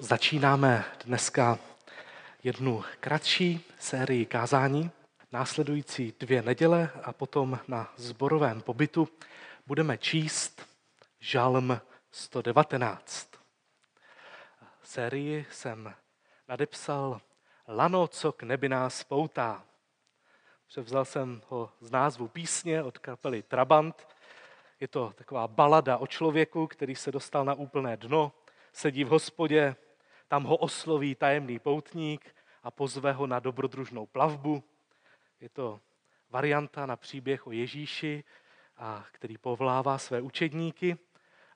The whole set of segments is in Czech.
Začínáme dneska jednu kratší sérii kázání. Následující dvě neděle a potom na zborovém pobytu budeme číst Žalm 119. Sérii jsem nadepsal Lano, co k nebi nás poutá. Převzal jsem ho z názvu písně od kapely Trabant. Je to taková balada o člověku, který se dostal na úplné dno, sedí v hospodě, tam ho osloví tajemný poutník a pozve ho na dobrodružnou plavbu. Je to varianta na příběh o Ježíši, a který povlává své učedníky.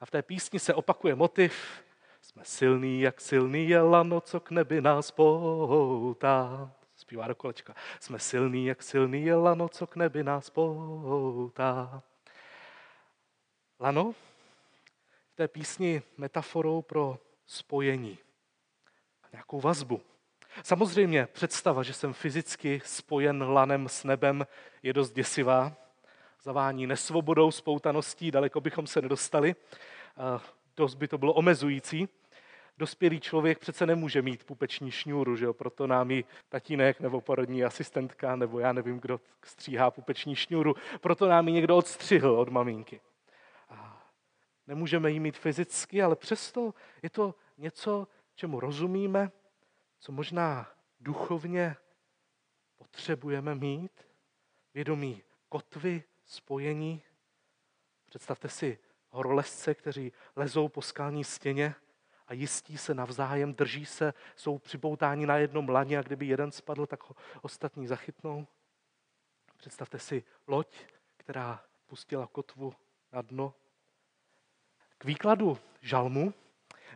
A v té písni se opakuje motiv Jsme silný, jak silný je lano, co k nebi nás poutá. Zpívá do kolečka. Jsme silný, jak silný je lano, co k nebi nás poutá. Lano v té písni metaforou pro spojení, nějakou vazbu. Samozřejmě představa, že jsem fyzicky spojen lanem s nebem, je dost děsivá. Zavání nesvobodou, spoutaností, daleko bychom se nedostali. Dost by to bylo omezující. Dospělý člověk přece nemůže mít pupeční šňůru, že jo? proto nám ji tatínek nebo porodní asistentka, nebo já nevím, kdo stříhá pupeční šňůru, proto nám ji někdo odstřihl od maminky. Nemůžeme ji mít fyzicky, ale přesto je to něco, čemu rozumíme, co možná duchovně potřebujeme mít, vědomí kotvy, spojení. Představte si horolezce, kteří lezou po skalní stěně a jistí se navzájem, drží se, jsou připoutáni na jednom laně a kdyby jeden spadl, tak ho ostatní zachytnou. Představte si loď, která pustila kotvu na dno. K výkladu žalmu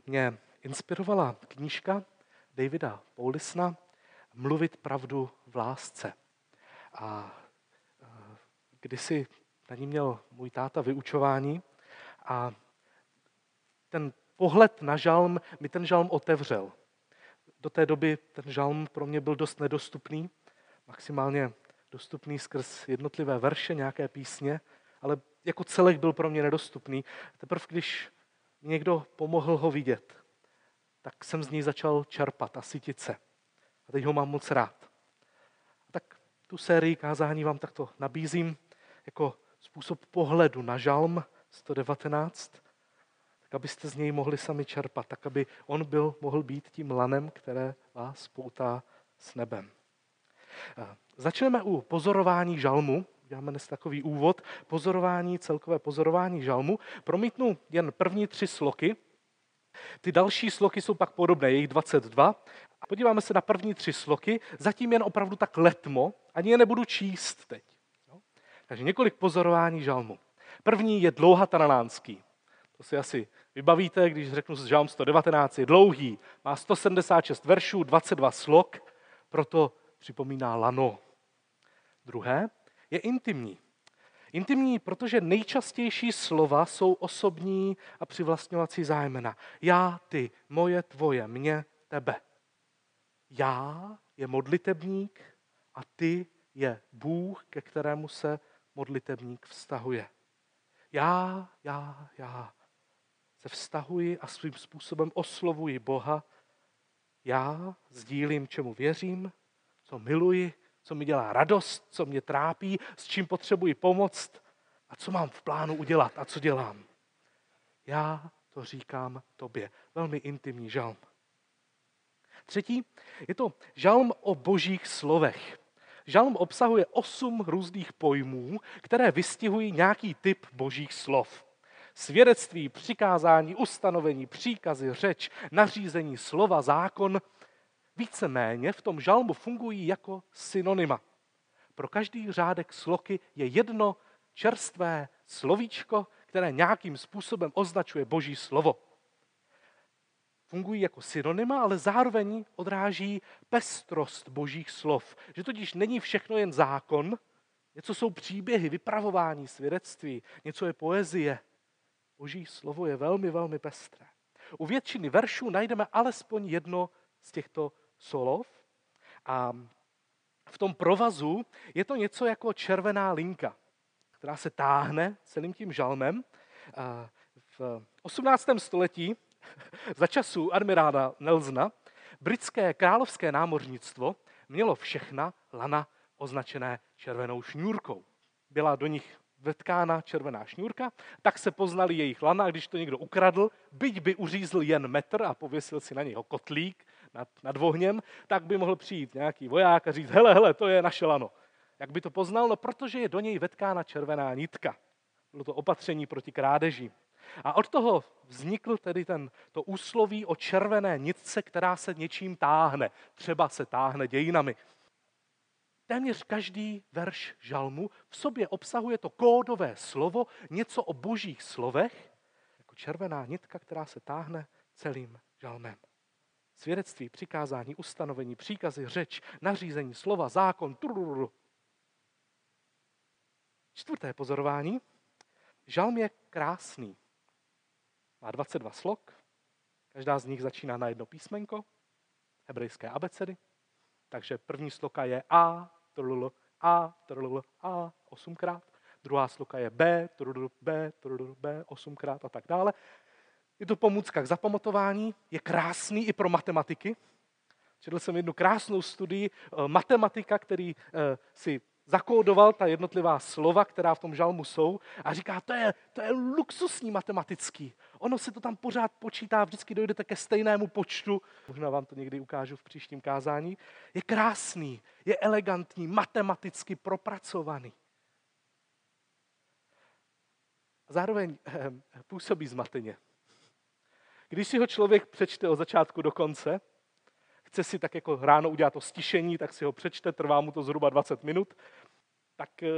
mě inspirovala knížka Davida Paulisna Mluvit pravdu v lásce. A e, kdysi na ní měl můj táta vyučování a ten pohled na žalm mi ten žalm otevřel. Do té doby ten žalm pro mě byl dost nedostupný, maximálně dostupný skrz jednotlivé verše, nějaké písně, ale jako celek byl pro mě nedostupný. Teprve když někdo pomohl ho vidět, tak jsem z ní začal čerpat a sytit se. A teď ho mám moc rád. A tak tu sérii kázání vám takto nabízím jako způsob pohledu na žalm 119, tak abyste z něj mohli sami čerpat, tak aby on byl, mohl být tím lanem, které vás poutá s nebem. Začneme u pozorování žalmu. Děláme dnes takový úvod. Pozorování, celkové pozorování žalmu. Promítnu jen první tři sloky. Ty další sloky jsou pak podobné, je jich 22. A podíváme se na první tři sloky, zatím jen opravdu tak letmo, ani je nebudu číst teď. Takže několik pozorování žalmu. První je dlouhatanalánský. To si asi vybavíte, když řeknu žalm 119, je dlouhý, má 176 veršů, 22 slok, proto připomíná lano. Druhé je intimní. Intimní, protože nejčastější slova jsou osobní a přivlastňovací zájmena. Já, ty, moje, tvoje, mě, tebe. Já je modlitebník a ty je Bůh, ke kterému se modlitebník vztahuje. Já, já, já se vztahuji a svým způsobem oslovuji Boha. Já sdílím, čemu věřím, co miluji, co mi dělá radost, co mě trápí, s čím potřebuji pomoct a co mám v plánu udělat a co dělám. Já to říkám tobě. Velmi intimní žalm. Třetí je to žalm o božích slovech. Žalm obsahuje osm různých pojmů, které vystihují nějaký typ božích slov. Svědectví, přikázání, ustanovení, příkazy, řeč, nařízení, slova, zákon – víceméně v tom žalmu fungují jako synonyma. Pro každý řádek sloky je jedno čerstvé slovíčko, které nějakým způsobem označuje Boží slovo. Fungují jako synonyma, ale zároveň odráží pestrost Božích slov. Že totiž není všechno jen zákon, něco jsou příběhy, vypravování, svědectví, něco je poezie. Boží slovo je velmi, velmi pestré. U většiny veršů najdeme alespoň jedno z těchto solov a v tom provazu je to něco jako červená linka, která se táhne celým tím žalmem. V 18. století Za času admirála Nelsona britské královské námořnictvo mělo všechna lana označené červenou šňůrkou. Byla do nich vetkána červená šňůrka, tak se poznali jejich lana, když to někdo ukradl, byť by uřízl jen metr a pověsil si na něho kotlík nad, nad vohněm, tak by mohl přijít nějaký voják a říct, hele, hele, to je naše lano. Jak by to poznal? No, protože je do něj vetkána červená nitka. Bylo to opatření proti krádeži. A od toho vznikl tedy ten, to úsloví o červené nitce, která se něčím táhne. Třeba se táhne dějinami. Téměř každý verš žalmu v sobě obsahuje to kódové slovo, něco o božích slovech, jako červená nitka, která se táhne celým žalmem. Svědectví, přikázání, ustanovení, příkazy, řeč, nařízení, slova, zákon. Turururu. Čtvrté pozorování. Žalm je krásný. Má 22 slok, každá z nich začíná na jedno písmenko, hebrejské abecedy. Takže první sloka je A, trulul, A, trulul, A, osmkrát. Druhá sloka je B, trulul, B, trulul, B, osmkrát a tak dále. Je to pomůcka k zapamatování, je krásný i pro matematiky. Četl jsem jednu krásnou studii eh, matematika, který eh, si zakódoval ta jednotlivá slova, která v tom žalmu jsou a říká, to je, to je luxusní matematický. Ono se to tam pořád počítá, vždycky dojdete ke stejnému počtu. Možná vám to někdy ukážu v příštím kázání. Je krásný, je elegantní, matematicky propracovaný. Zároveň eh, působí zmateně. Když si ho člověk přečte od začátku do konce, chce si tak jako ráno udělat to stišení, tak si ho přečte, trvá mu to zhruba 20 minut, tak eh,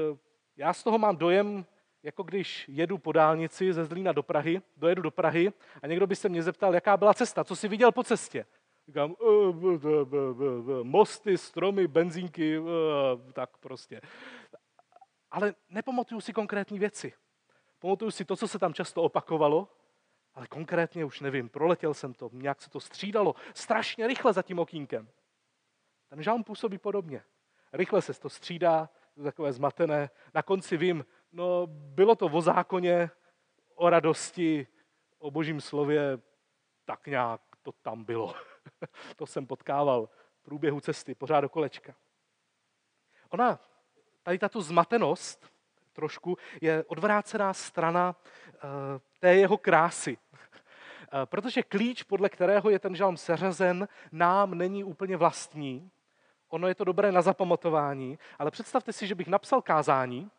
já z toho mám dojem, jako když jedu po dálnici ze Zlína do Prahy, dojedu do Prahy a někdo by se mě zeptal, jaká byla cesta, co jsi viděl po cestě. Říkám, eh, mosty, stromy, benzínky, eh, tak prostě. Ale nepamatuju si konkrétní věci. Pamatuju si to, co se tam často opakovalo, ale konkrétně už nevím, proletěl jsem to, nějak se to střídalo strašně rychle za tím okýnkem. Ten žalm působí podobně. Rychle se to střídá, to takové zmatené. Na konci vím, no bylo to o zákoně, o radosti, o božím slově, tak nějak to tam bylo. to jsem potkával v průběhu cesty, pořád do kolečka. Ona, tady tato zmatenost, trošku, je odvrácená strana uh, té jeho krásy. Eh, protože klíč, podle kterého je ten žalm seřazen, nám není úplně vlastní. Ono je to dobré na zapamatování, ale představte si, že bych napsal kázání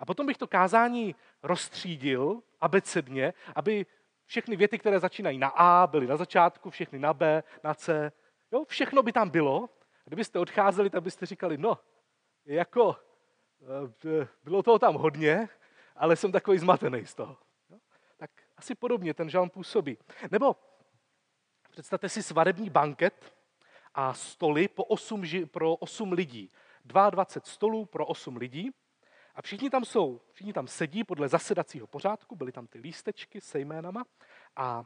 a potom bych to kázání rozstřídil abecedně, aby všechny věty, které začínají na A, byly na začátku, všechny na B, na C. Jo, všechno by tam bylo. Kdybyste odcházeli, tak byste říkali, no, jako, eh, bylo toho tam hodně, ale jsem takový zmatený z toho. Asi podobně ten žalm působí. Nebo představte si svadební banket a stoly po 8, pro 8 lidí. 22 stolů pro 8 lidí. A všichni tam jsou, všichni tam sedí podle zasedacího pořádku, byly tam ty lístečky se jménama a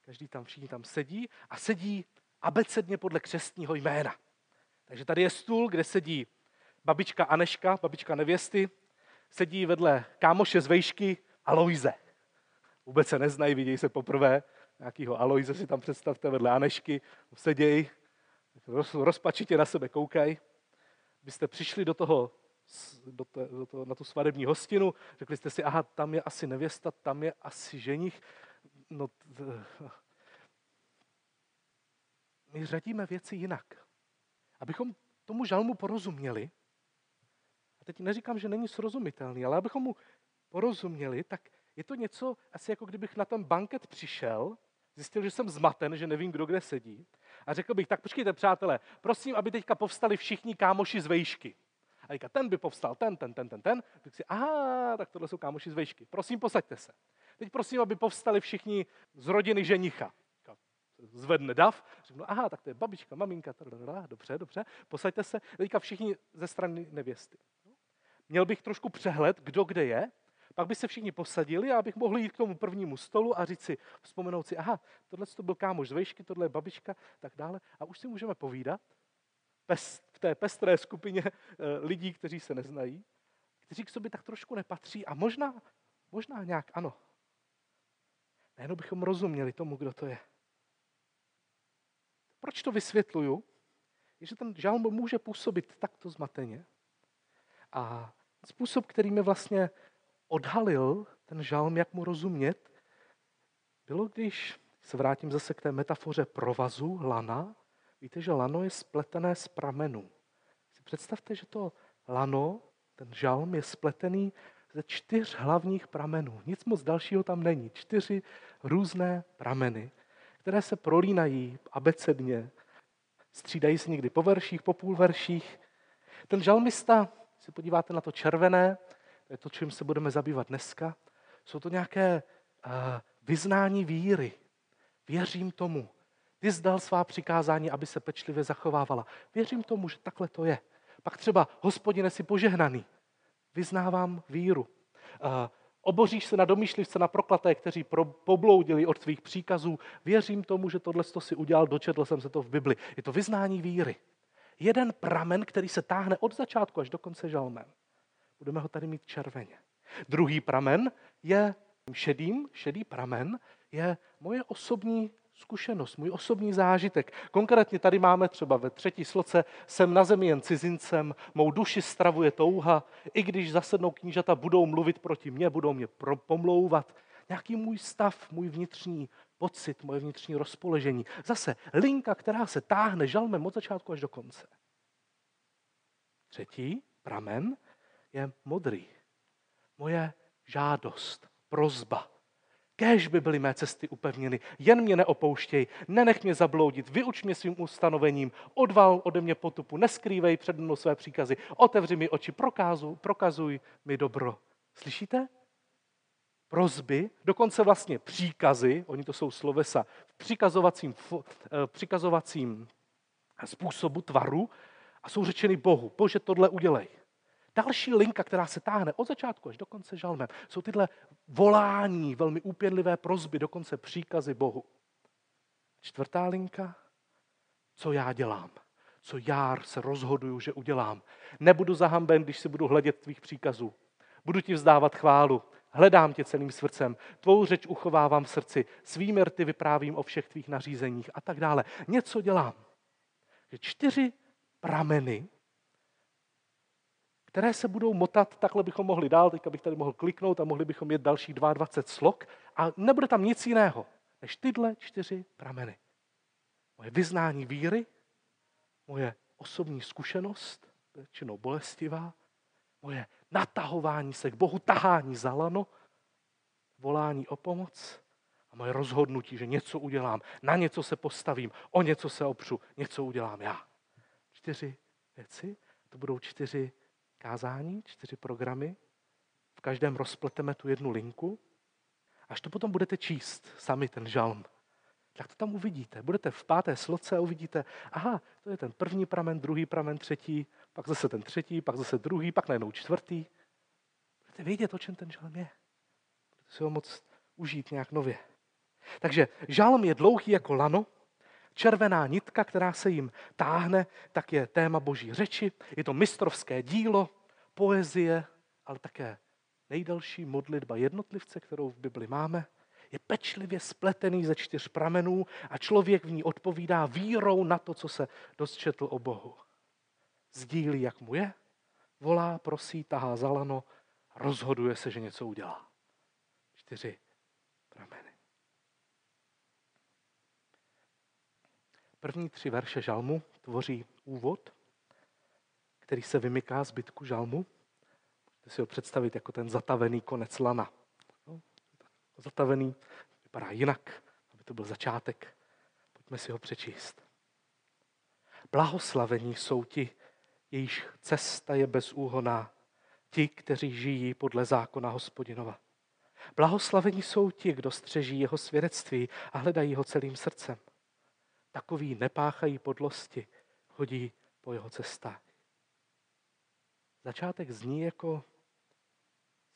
každý tam, všichni tam sedí a sedí abecedně podle křestního jména. Takže tady je stůl, kde sedí babička Aneška, babička nevěsty, sedí vedle kámoše z vejšky Aloize. Vůbec se neznají, vidějí se poprvé. Nějakýho Aloize si tam představte vedle Anešky, sedějí, rozpačitě na sebe koukají. Byste přišli do toho, do, to, do toho, na tu svadební hostinu, řekli jste si, aha, tam je asi nevěsta, tam je asi ženich. No, my řadíme věci jinak. Abychom tomu žalmu porozuměli, a teď neříkám, že není srozumitelný, ale abychom mu porozuměli, tak je to něco, asi jako kdybych na ten banket přišel, zjistil, že jsem zmaten, že nevím, kdo kde sedí, a řekl bych, tak počkejte, přátelé, prosím, aby teďka povstali všichni kámoši z vejšky. A teďka ten by povstal, ten, ten, ten, ten, ten. Tak si, aha, tak tohle jsou kámoši z vejšky. Prosím, posaďte se. Teď prosím, aby povstali všichni z rodiny ženicha. Zvedne dav, řeknu, aha, tak to je babička, maminka, tadadada, dobře, dobře, posaďte se. Teďka všichni ze strany nevěsty. Měl bych trošku přehled, kdo kde je, pak by se všichni posadili a abych mohl jít k tomu prvnímu stolu a říct si, vzpomenout si, aha, tohle to byl kámoš z vejšky, tohle je babička, tak dále. A už si můžeme povídat v té pestré skupině eh, lidí, kteří se neznají, kteří k sobě tak trošku nepatří a možná, možná nějak ano. Nejenom bychom rozuměli tomu, kdo to je. Proč to vysvětluju? Je, že ten žalm může působit takto zmateně. A způsob, který mi vlastně odhalil ten žalm, jak mu rozumět, bylo, když se vrátím zase k té metafoře provazu, lana. Víte, že lano je spletené z pramenů. Si představte, že to lano, ten žalm, je spletený ze čtyř hlavních pramenů. Nic moc dalšího tam není. Čtyři různé prameny, které se prolínají abecedně, střídají se někdy po verších, po půl verších. Ten žalmista, si podíváte na to červené, to je to, čím se budeme zabývat dneska, jsou to nějaké uh, vyznání víry. Věřím tomu. Ty zdal svá přikázání, aby se pečlivě zachovávala. Věřím tomu, že takhle to je. Pak třeba, hospodine, si požehnaný. Vyznávám víru. Uh, oboříš se na domýšlivce, na proklaté, kteří pro, pobloudili od svých příkazů. Věřím tomu, že tohle si udělal, dočetl jsem se to v Bibli. Je to vyznání víry. Jeden pramen, který se táhne od začátku až do konce žalmem. Budeme ho tady mít červeně. Druhý pramen je šedým, šedý pramen je moje osobní zkušenost, můj osobní zážitek. Konkrétně tady máme třeba ve třetí sloce, jsem na zemi jen cizincem, mou duši stravuje touha, i když zasednou knížata budou mluvit proti mně, budou mě pomlouvat. Nějaký můj stav, můj vnitřní pocit, moje vnitřní rozpoložení. Zase linka, která se táhne žalmem od začátku až do konce. Třetí pramen je modrý. Moje žádost, prozba, Kéž by byly mé cesty upevněny, jen mě neopouštěj, nenech mě zabloudit, vyuč mě svým ustanovením, odval ode mě potupu, neskrývej před mnou své příkazy, otevři mi oči, prokázu, prokazuj mi dobro. Slyšíte? Prozby, dokonce vlastně příkazy, oni to jsou slovesa v přikazovacím, v eh, přikazovacím způsobu tvaru a jsou řečeny Bohu. Bože, tohle udělej. Další linka, která se táhne od začátku až do konce žalmem, jsou tyhle volání, velmi úpěnlivé prozby, dokonce příkazy Bohu. Čtvrtá linka, co já dělám, co já se rozhoduju, že udělám. Nebudu zahamben, když si budu hledět tvých příkazů. Budu ti vzdávat chválu, hledám tě celým srdcem, tvou řeč uchovávám v srdci, svými rty vyprávím o všech tvých nařízeních a tak dále. Něco dělám. Čtyři prameny které se budou motat, takhle bychom mohli dál, teďka bych tady mohl kliknout a mohli bychom mít dalších 22 slok a nebude tam nic jiného, než tyhle čtyři prameny. Moje vyznání víry, moje osobní zkušenost, většinou bolestivá, moje natahování se k Bohu, tahání za lano, volání o pomoc a moje rozhodnutí, že něco udělám, na něco se postavím, o něco se opřu, něco udělám já. Čtyři věci, to budou čtyři kázání, čtyři programy. V každém rozpleteme tu jednu linku. Až to potom budete číst sami ten žalm, tak to tam uvidíte. Budete v páté sloce a uvidíte, aha, to je ten první pramen, druhý pramen, třetí, pak zase ten třetí, pak zase druhý, pak najednou čtvrtý. Budete vědět, o čem ten žalm je. Budete si ho moc užít nějak nově. Takže žalm je dlouhý jako lano, červená nitka, která se jim táhne, tak je téma boží řeči. Je to mistrovské dílo, poezie, ale také nejdelší modlitba jednotlivce, kterou v Bibli máme. Je pečlivě spletený ze čtyř pramenů a člověk v ní odpovídá vírou na to, co se dosčetl o Bohu. Sdílí, jak mu je, volá, prosí, tahá zalano, rozhoduje se, že něco udělá. Čtyři prameny. První tři verše žalmu tvoří úvod, který se vymyká zbytku žalmu. Můžete si ho představit jako ten zatavený konec lana. No, zatavený vypadá jinak, aby to byl začátek. Pojďme si ho přečíst. Blahoslavení jsou ti, jejíž cesta je bezúhoná, ti, kteří žijí podle zákona hospodinova. Blahoslavení jsou ti, kdo střeží jeho svědectví a hledají ho celým srdcem. Takový nepáchají podlosti, chodí po jeho cestách. Začátek zní jako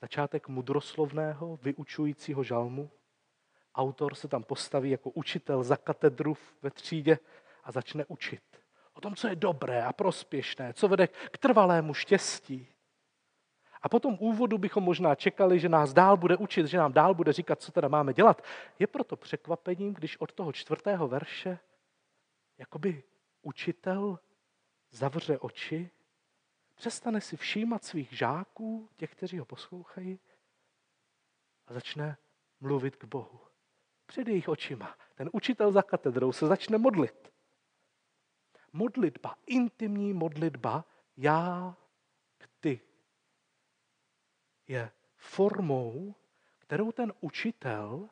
začátek mudroslovného, vyučujícího žalmu. Autor se tam postaví jako učitel za katedru ve třídě a začne učit o tom, co je dobré a prospěšné, co vede k trvalému štěstí. A po tom úvodu bychom možná čekali, že nás dál bude učit, že nám dál bude říkat, co teda máme dělat. Je proto překvapením, když od toho čtvrtého verše jakoby učitel zavře oči, přestane si všímat svých žáků, těch, kteří ho poslouchají, a začne mluvit k Bohu. Před jejich očima. Ten učitel za katedrou se začne modlit. Modlitba, intimní modlitba, já k ty, je formou, kterou ten učitel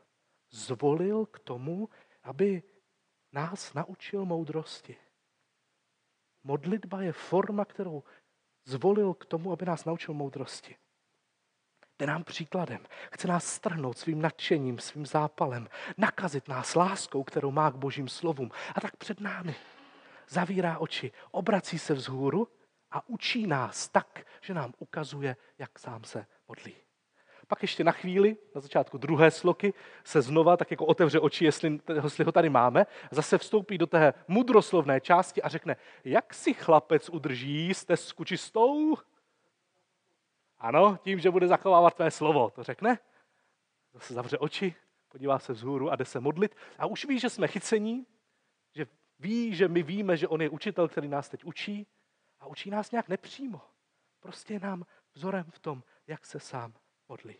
zvolil k tomu, aby nás naučil moudrosti. Modlitba je forma, kterou zvolil k tomu, aby nás naučil moudrosti. Jde nám příkladem. Chce nás strhnout svým nadšením, svým zápalem, nakazit nás láskou, kterou má k božím slovům. A tak před námi zavírá oči, obrací se vzhůru a učí nás tak, že nám ukazuje, jak sám se modlí. Pak ještě na chvíli, na začátku druhé sloky, se znova tak jako otevře oči, jestli, jestli ho tady máme, zase vstoupí do té mudroslovné části a řekne, jak si chlapec udrží stezku čistou? Ano, tím, že bude zachovávat tvé slovo, to řekne. Zase zavře oči, podívá se vzhůru a jde se modlit a už ví, že jsme chycení, že ví, že my víme, že on je učitel, který nás teď učí a učí nás nějak nepřímo. Prostě je nám vzorem v tom, jak se sám modlí.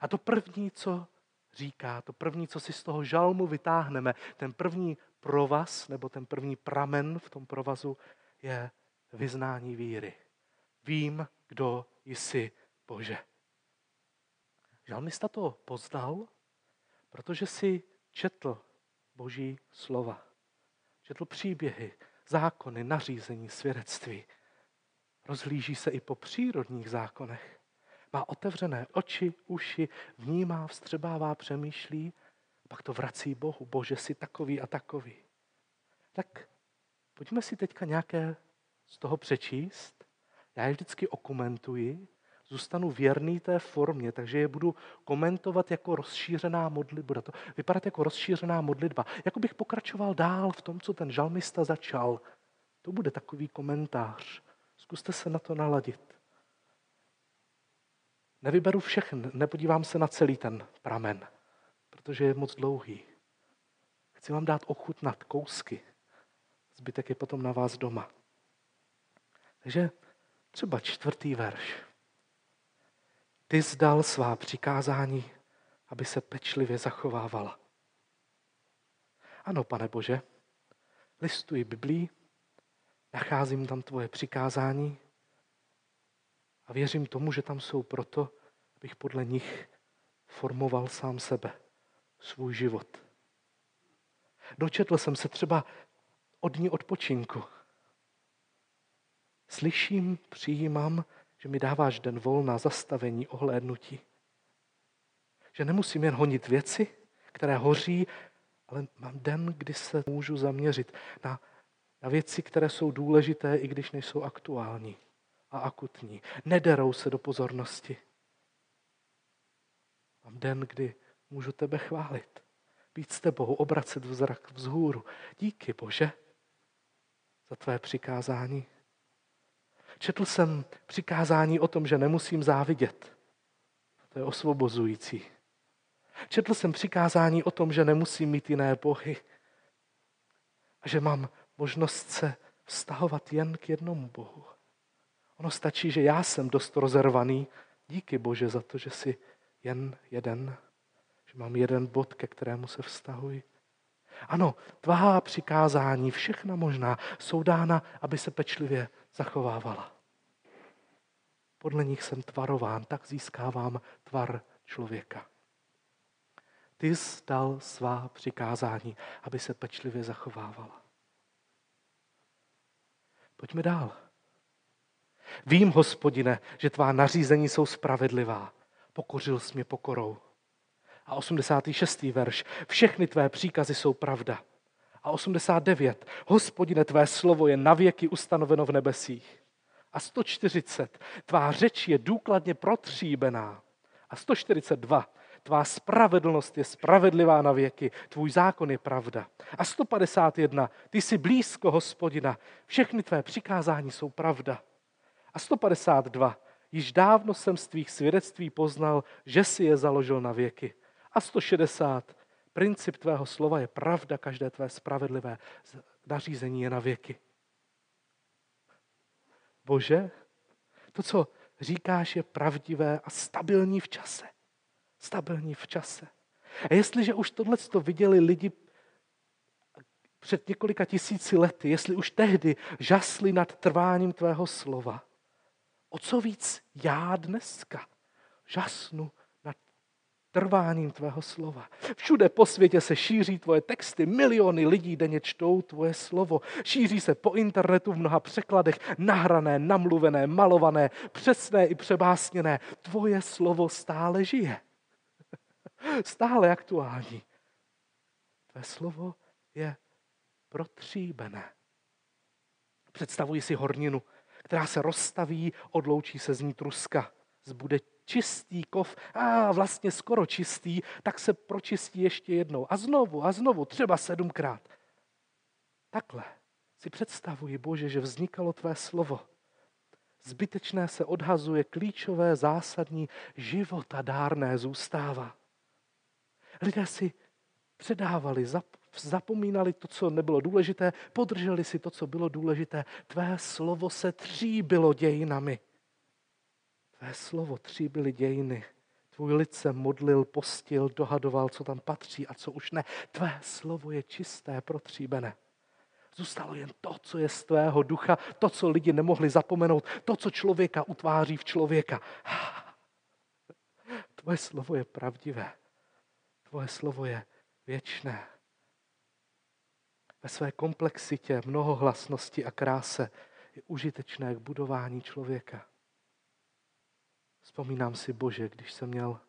A to první, co říká, to první, co si z toho žalmu vytáhneme, ten první provaz nebo ten první pramen v tom provazu je vyznání víry. Vím, kdo jsi Bože. Žalmista to poznal, protože si četl Boží slova. Četl příběhy, zákony, nařízení, svědectví. Rozhlíží se i po přírodních zákonech. Má otevřené oči, uši, vnímá, vstřebává, přemýšlí, pak to vrací Bohu. Bože, si takový a takový. Tak pojďme si teďka nějaké z toho přečíst. Já je vždycky okomentuji, zůstanu věrný té formě, takže je budu komentovat jako rozšířená modlitba. Bude to vypadat jako rozšířená modlitba. Jako bych pokračoval dál v tom, co ten žalmista začal. To bude takový komentář. Zkuste se na to naladit. Nevyberu všechny, nepodívám se na celý ten pramen, protože je moc dlouhý. Chci vám dát ochutnat kousky. Zbytek je potom na vás doma. Takže třeba čtvrtý verš. Ty zdal svá přikázání, aby se pečlivě zachovávala. Ano, pane Bože, listuji Biblii, nacházím tam tvoje přikázání a věřím tomu, že tam jsou proto, abych podle nich formoval sám sebe, svůj život. Dočetl jsem se třeba od dní odpočinku. Slyším, přijímám, že mi dáváš den volna, zastavení, ohlédnutí. Že nemusím jen honit věci, které hoří, ale mám den, kdy se můžu zaměřit na, na věci, které jsou důležité, i když nejsou aktuální a akutní. Nederou se do pozornosti. Mám den, kdy můžu tebe chválit, být s tebou, obracet vzrak vzhůru. Díky, Bože, za tvé přikázání. Četl jsem přikázání o tom, že nemusím závidět. To je osvobozující. Četl jsem přikázání o tom, že nemusím mít jiné bohy. A že mám možnost se vztahovat jen k jednomu Bohu. Ono stačí, že já jsem dost rozervaný. Díky Bože za to, že jsi jen jeden. Že mám jeden bod, ke kterému se vztahuji. Ano, tvá přikázání, všechna možná, jsou dána, aby se pečlivě zachovávala. Podle nich jsem tvarován, tak získávám tvar člověka. Ty jsi dal svá přikázání, aby se pečlivě zachovávala. Pojďme dál. Vím, hospodine, že tvá nařízení jsou spravedlivá. Pokořil jsi mě pokorou. A 86. verš. Všechny tvé příkazy jsou pravda. A 89. Hospodine, tvé slovo je navěky ustanoveno v nebesích. A 140. Tvá řeč je důkladně protříbená. A 142. Tvá spravedlnost je spravedlivá na věky, tvůj zákon je pravda. A 151. Ty jsi blízko, hospodina, všechny tvé přikázání jsou pravda. A 152. Již dávno jsem z tvých svědectví poznal, že si je založil na věky. A 160. Princip tvého slova je pravda, každé tvé spravedlivé nařízení je na věky. Bože, to, co říkáš, je pravdivé a stabilní v čase. Stabilní v čase. A jestliže už tohle to viděli lidi před několika tisíci lety, jestli už tehdy žasli nad trváním tvého slova, o co víc já dneska žasnu nad trváním tvého slova. Všude po světě se šíří tvoje texty, miliony lidí denně čtou tvoje slovo. Šíří se po internetu v mnoha překladech, nahrané, namluvené, malované, přesné i přebásněné. Tvoje slovo stále žije. Stále aktuální. Tvé slovo je protříbené. Představuji si horninu, která se rozstaví, odloučí se z ní truska. Zbude čistý kov, a vlastně skoro čistý, tak se pročistí ještě jednou. A znovu, a znovu, třeba sedmkrát. Takhle si představuji, Bože, že vznikalo tvé slovo. Zbytečné se odhazuje, klíčové, zásadní, života dárné zůstává. Lidé si předávali, zapomínali to, co nebylo důležité, podrželi si to, co bylo důležité. Tvé slovo se tříbilo dějinami. Tvé slovo tříbily dějiny. Tvůj lid se modlil, postil, dohadoval, co tam patří a co už ne. Tvé slovo je čisté, protříbené. Zůstalo jen to, co je z tvého ducha, to, co lidi nemohli zapomenout, to, co člověka utváří v člověka. Tvoje slovo je pravdivé. Tvoje slovo je věčné. Ve své komplexitě, mnohohlasnosti a kráse je užitečné k budování člověka. Vzpomínám si, Bože, když jsem měl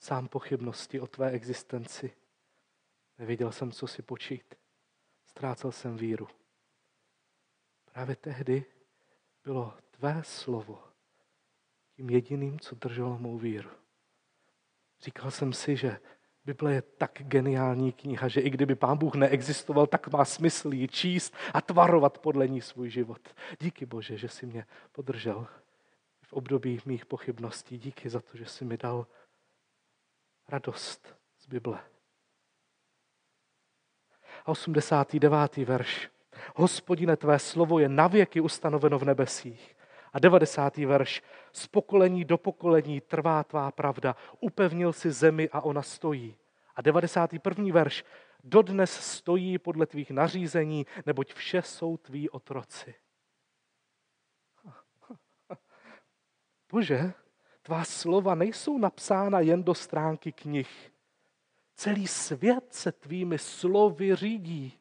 sám pochybnosti o tvé existenci. Nevěděl jsem, co si počít. Ztrácel jsem víru. Právě tehdy bylo tvé slovo tím jediným, co drželo mou víru. Říkal jsem si, že Bible je tak geniální kniha, že i kdyby Pán Bůh neexistoval, tak má smysl ji číst a tvarovat podle ní svůj život. Díky Bože, že jsi mě podržel v období mých pochybností. Díky za to, že jsi mi dal radost z Bible. A 89. verš. Hospodine, tvé slovo je navěky ustanoveno v nebesích. A 90. verš. Z pokolení do pokolení trvá tvá pravda. Upevnil si zemi a ona stojí. A 91. verš. Dodnes stojí podle tvých nařízení, neboť vše jsou tví otroci. Bože, tvá slova nejsou napsána jen do stránky knih. Celý svět se tvými slovy řídí.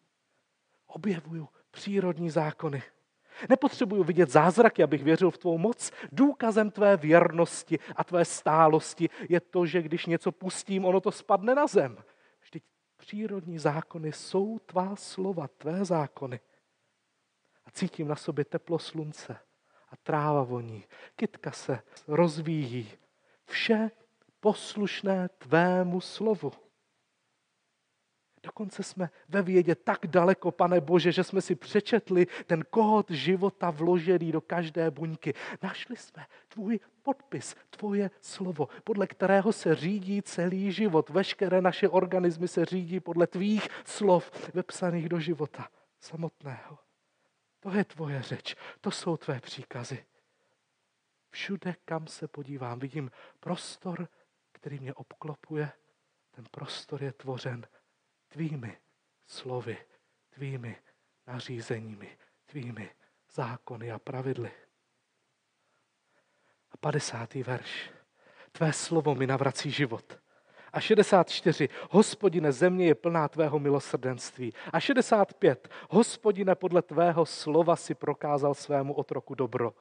Objevuju přírodní zákony. Nepotřebuju vidět zázraky, abych věřil v tvou moc. Důkazem tvé věrnosti a tvé stálosti je to, že když něco pustím, ono to spadne na zem. Vždyť přírodní zákony jsou tvá slova, tvé zákony. A cítím na sobě teplo slunce a tráva voní. Kytka se rozvíjí. Vše poslušné tvému slovu. Dokonce jsme ve vědě tak daleko, pane Bože, že jsme si přečetli ten kód života vložený do každé buňky. Našli jsme tvůj podpis, tvoje slovo, podle kterého se řídí celý život. Veškeré naše organismy se řídí podle tvých slov vepsaných do života samotného. To je tvoje řeč, to jsou tvé příkazy. Všude, kam se podívám, vidím prostor, který mě obklopuje. Ten prostor je tvořen tvými slovy, tvými nařízeními, tvými zákony a pravidly. A 50. verš. Tvé slovo mi navrací život. A 64. Hospodine, země je plná tvého milosrdenství. A 65. Hospodine, podle tvého slova si prokázal svému otroku dobro.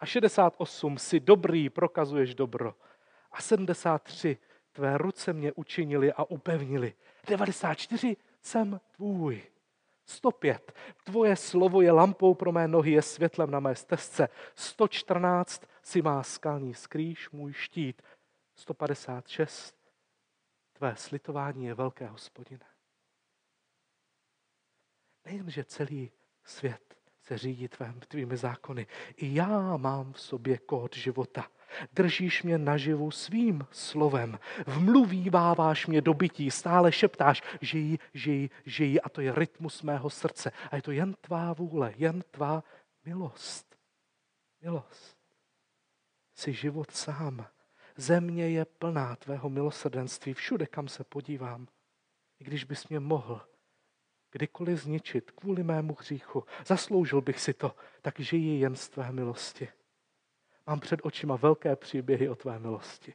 A 68. Si dobrý, prokazuješ dobro. A 73. Tvé ruce mě učinili a upevnili. 94. Jsem tvůj. 105. Tvoje slovo je lampou pro mé nohy, je světlem na mé stezce. 114. Si má skalní skrýš, můj štít. 156. Tvé slitování je velké, hospodine. Nejen, že celý svět se řídí tvém, tvými zákony. I já mám v sobě kód života. Držíš mě naživu svým slovem. Vmluvíváváš mě do bytí, stále šeptáš, žij, žij, žij. A to je rytmus mého srdce. A je to jen tvá vůle, jen tvá milost. Milost. Jsi život sám. Země je plná tvého milosrdenství všude, kam se podívám. I když bys mě mohl kdykoliv zničit kvůli mému hříchu, zasloužil bych si to, tak žiji jen z tvé milosti. Mám před očima velké příběhy o tvé milosti.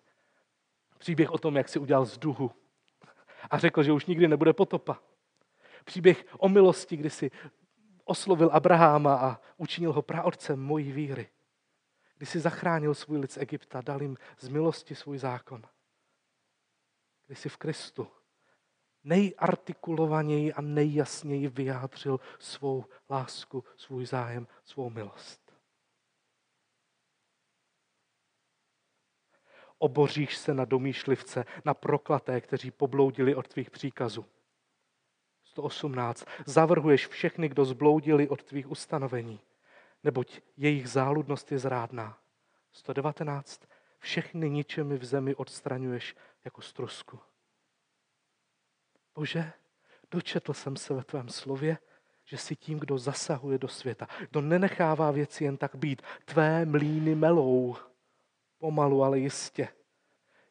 Příběh o tom, jak jsi udělal z duhu a řekl, že už nikdy nebude potopa. Příběh o milosti, kdy jsi oslovil Abraháma a učinil ho praotcem mojí víry. Kdy jsi zachránil svůj lid z Egypta, dal jim z milosti svůj zákon. Kdy jsi v Kristu nejartikulovaněji a nejjasněji vyjádřil svou lásku, svůj zájem, svou milost. Oboříš se na domýšlivce, na proklaté, kteří pobloudili od tvých příkazů. 118. Zavrhuješ všechny, kdo zbloudili od tvých ustanovení, neboť jejich záludnost je zrádná. 119. Všechny ničemi v zemi odstraňuješ jako strusku. Bože, dočetl jsem se ve tvém slově, že jsi tím, kdo zasahuje do světa, kdo nenechává věci jen tak být. Tvé mlíny melou, pomalu, ale jistě.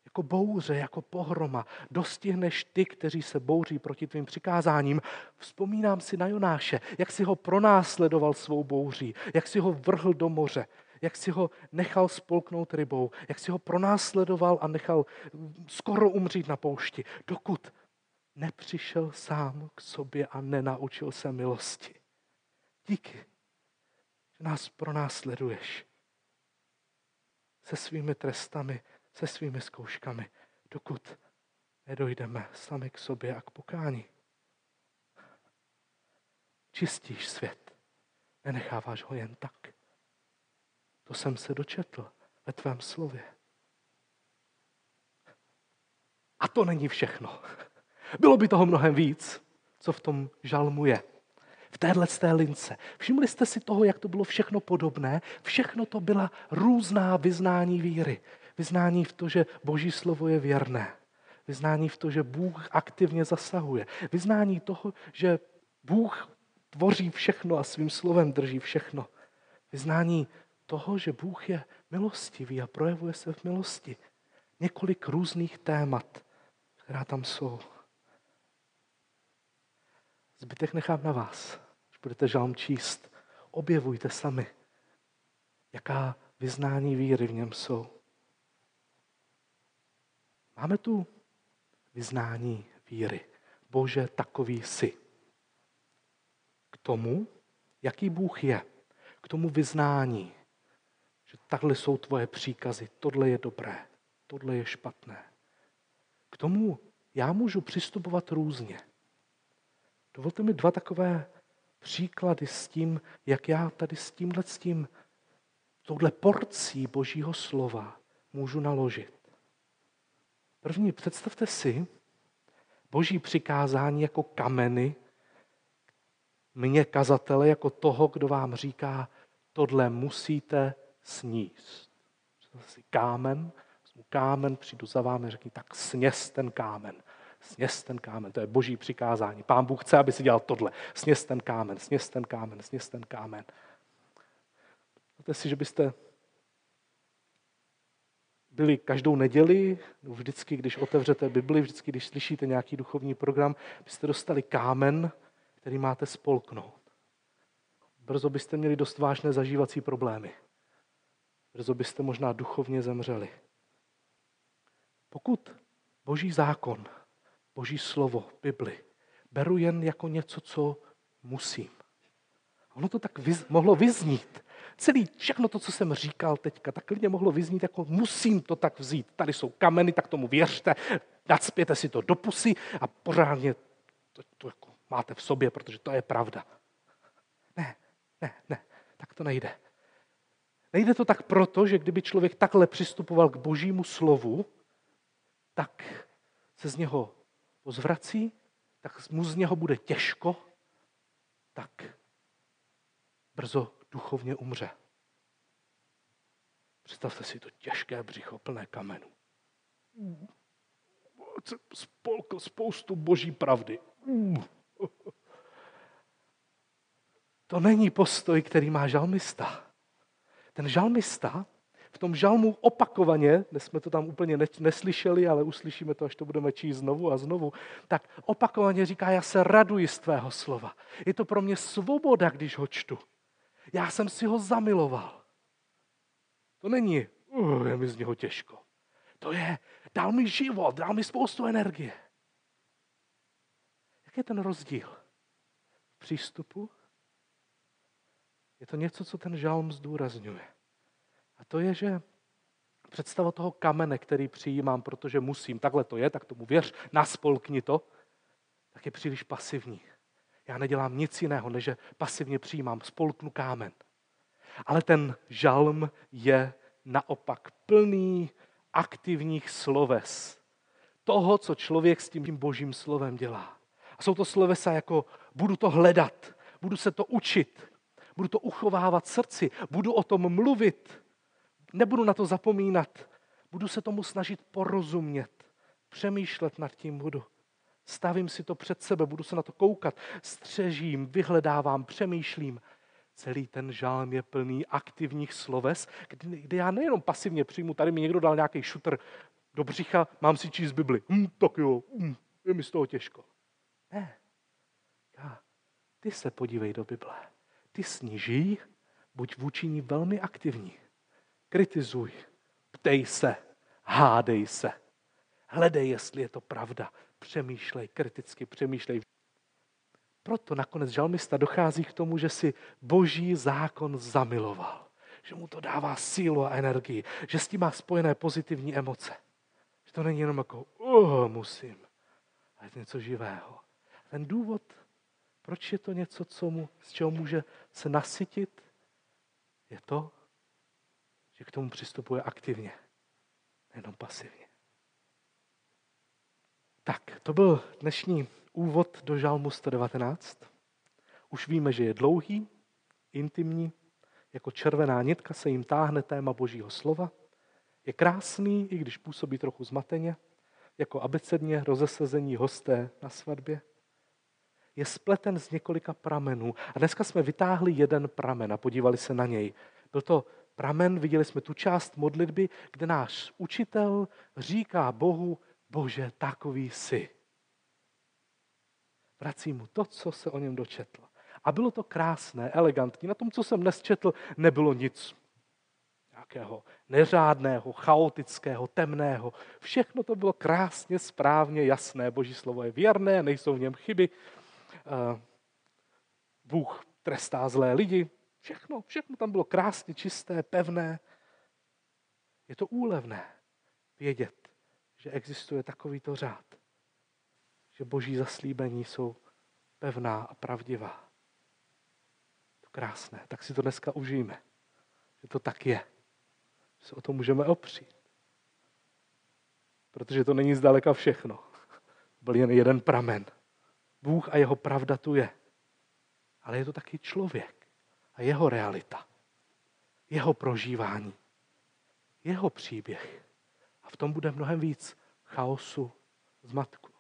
Jako bouře, jako pohroma, dostihneš ty, kteří se bouří proti tvým přikázáním. Vzpomínám si na Jonáše, jak si ho pronásledoval svou bouří, jak si ho vrhl do moře, jak si ho nechal spolknout rybou, jak si ho pronásledoval a nechal skoro umřít na poušti, dokud nepřišel sám k sobě a nenaučil se milosti. Díky, že nás pronásleduješ se svými trestami, se svými zkouškami, dokud nedojdeme sami k sobě a k pokání. Čistíš svět, nenecháváš ho jen tak. To jsem se dočetl ve tvém slově. A to není všechno. Bylo by toho mnohem víc, co v tom žalmu je. V téhle té lince. Všimli jste si toho, jak to bylo všechno podobné? Všechno to byla různá vyznání víry. Vyznání v to, že Boží slovo je věrné. Vyznání v to, že Bůh aktivně zasahuje. Vyznání toho, že Bůh tvoří všechno a svým slovem drží všechno. Vyznání toho, že Bůh je milostivý a projevuje se v milosti. Několik různých témat, která tam jsou. Zbytek nechám na vás. Když budete žalm číst, objevujte sami, jaká vyznání víry v něm jsou. Máme tu vyznání víry. Bože, takový jsi. K tomu, jaký Bůh je, k tomu vyznání, že takhle jsou tvoje příkazy, tohle je dobré, tohle je špatné. K tomu já můžu přistupovat různě. Dovolte mi dva takové příklady s tím, jak já tady s tímhle, s tím, touhle porcí božího slova můžu naložit. První, představte si boží přikázání jako kameny, mě kazatele jako toho, kdo vám říká, tohle musíte sníst. Představte si kámen, kámen, přijdu za vámi, řekni, tak sněz ten kámen. Sněz ten kámen, to je boží přikázání. Pán Bůh chce, aby si dělal tohle. Sněz ten kámen, sněz ten kámen, sněz ten kámen. Máte si, že byste byli každou neděli, vždycky, když otevřete Bibli, vždycky, když slyšíte nějaký duchovní program, byste dostali kámen, který máte spolknout. Brzo byste měli dost vážné zažívací problémy. Brzo byste možná duchovně zemřeli. Pokud boží zákon Boží slovo, Bibli, beru jen jako něco, co musím. Ono to tak vyz, mohlo vyznít. Celý, všechno to, co jsem říkal teďka, tak klidně mohlo vyznít jako musím to tak vzít. Tady jsou kameny, tak tomu věřte, nacpěte si to do pusy a pořádně to, to jako máte v sobě, protože to je pravda. Ne, ne, ne, tak to nejde. Nejde to tak proto, že kdyby člověk takhle přistupoval k božímu slovu, tak se z něho pozvrací, tak mu z něho bude těžko, tak brzo duchovně umře. Představte si to těžké břicho plné kamenů. Spolkl spoustu boží pravdy. To není postoj, který má žalmista. Ten žalmista v tom žalmu opakovaně, dnes jsme to tam úplně neslyšeli, ale uslyšíme to, až to budeme číst znovu a znovu, tak opakovaně říká, já se raduji z tvého slova. Je to pro mě svoboda, když ho čtu. Já jsem si ho zamiloval. To není, uh, je mi z něho těžko. To je, dal mi život, dal mi spoustu energie. Jak je ten rozdíl v přístupu? Je to něco, co ten žalm zdůrazňuje. A to je, že představa toho kamene, který přijímám, protože musím, takhle to je, tak tomu věř, naspolkni to, tak je příliš pasivní. Já nedělám nic jiného, než že pasivně přijímám, spolknu kámen. Ale ten žalm je naopak plný aktivních sloves. Toho, co člověk s tím božím slovem dělá. A jsou to slovesa jako budu to hledat, budu se to učit, budu to uchovávat srdci, budu o tom mluvit, nebudu na to zapomínat, budu se tomu snažit porozumět, přemýšlet nad tím budu. Stavím si to před sebe, budu se na to koukat, střežím, vyhledávám, přemýšlím. Celý ten žálm je plný aktivních sloves, kdy, kdy já nejenom pasivně přijmu, tady mi někdo dal nějaký šutr do břicha, mám si číst Bibli. Hm, tak jo, hm, je mi z toho těžko. Ne. Já, ty se podívej do Bible. Ty sníží, buď vůči ní velmi aktivní. Kritizuj, ptej se, hádej se. Hledej, jestli je to pravda. Přemýšlej, kriticky přemýšlej. Proto nakonec žalmista dochází k tomu, že si boží zákon zamiloval. Že mu to dává sílu a energii. Že s tím má spojené pozitivní emoce. Že to není jenom jako, uh, musím. Ale je to něco živého. Ten důvod, proč je to něco, co mu, z čeho může se nasytit, je to, že k tomu přistupuje aktivně, nejenom pasivně. Tak, to byl dnešní úvod do Žalmu 119. Už víme, že je dlouhý, intimní, jako červená nitka se jim táhne téma Božího slova. Je krásný, i když působí trochu zmateně, jako abecedně rozesezení hosté na svatbě. Je spleten z několika pramenů. A dneska jsme vytáhli jeden pramen a podívali se na něj. Byl to pramen, viděli jsme tu část modlitby, kde náš učitel říká Bohu, Bože, takový jsi. Vrací mu to, co se o něm dočetl. A bylo to krásné, elegantní. Na tom, co jsem dnes četl, nebylo nic nějakého neřádného, chaotického, temného. Všechno to bylo krásně, správně, jasné. Boží slovo je věrné, nejsou v něm chyby. Eh, Bůh trestá zlé lidi. Všechno, všechno tam bylo krásně, čisté, pevné. Je to úlevné vědět, že existuje takovýto řád. Že boží zaslíbení jsou pevná a pravdivá. To krásné. Tak si to dneska užijeme. Že to tak je. Že se o to můžeme opřít. Protože to není zdaleka všechno. Byl jen jeden pramen. Bůh a jeho pravda tu je. Ale je to taky člověk a jeho realita. Jeho prožívání. Jeho příběh. A v tom bude mnohem víc chaosu, zmatku.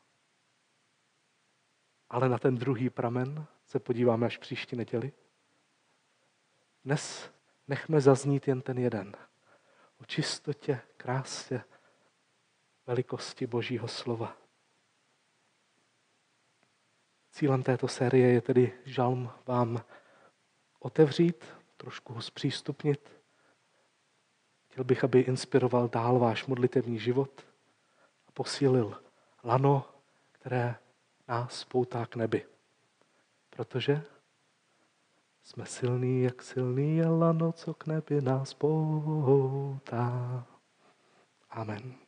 Ale na ten druhý pramen se podíváme až příští neděli. Dnes nechme zaznít jen ten jeden. O čistotě, krásě, velikosti Božího slova. Cílem této série je tedy žalm vám otevřít, trošku ho zpřístupnit. Chtěl bych, aby inspiroval dál váš modlitevní život a posílil lano, které nás poutá k nebi. Protože jsme silný, jak silný je lano, co k nebi nás poutá. Amen.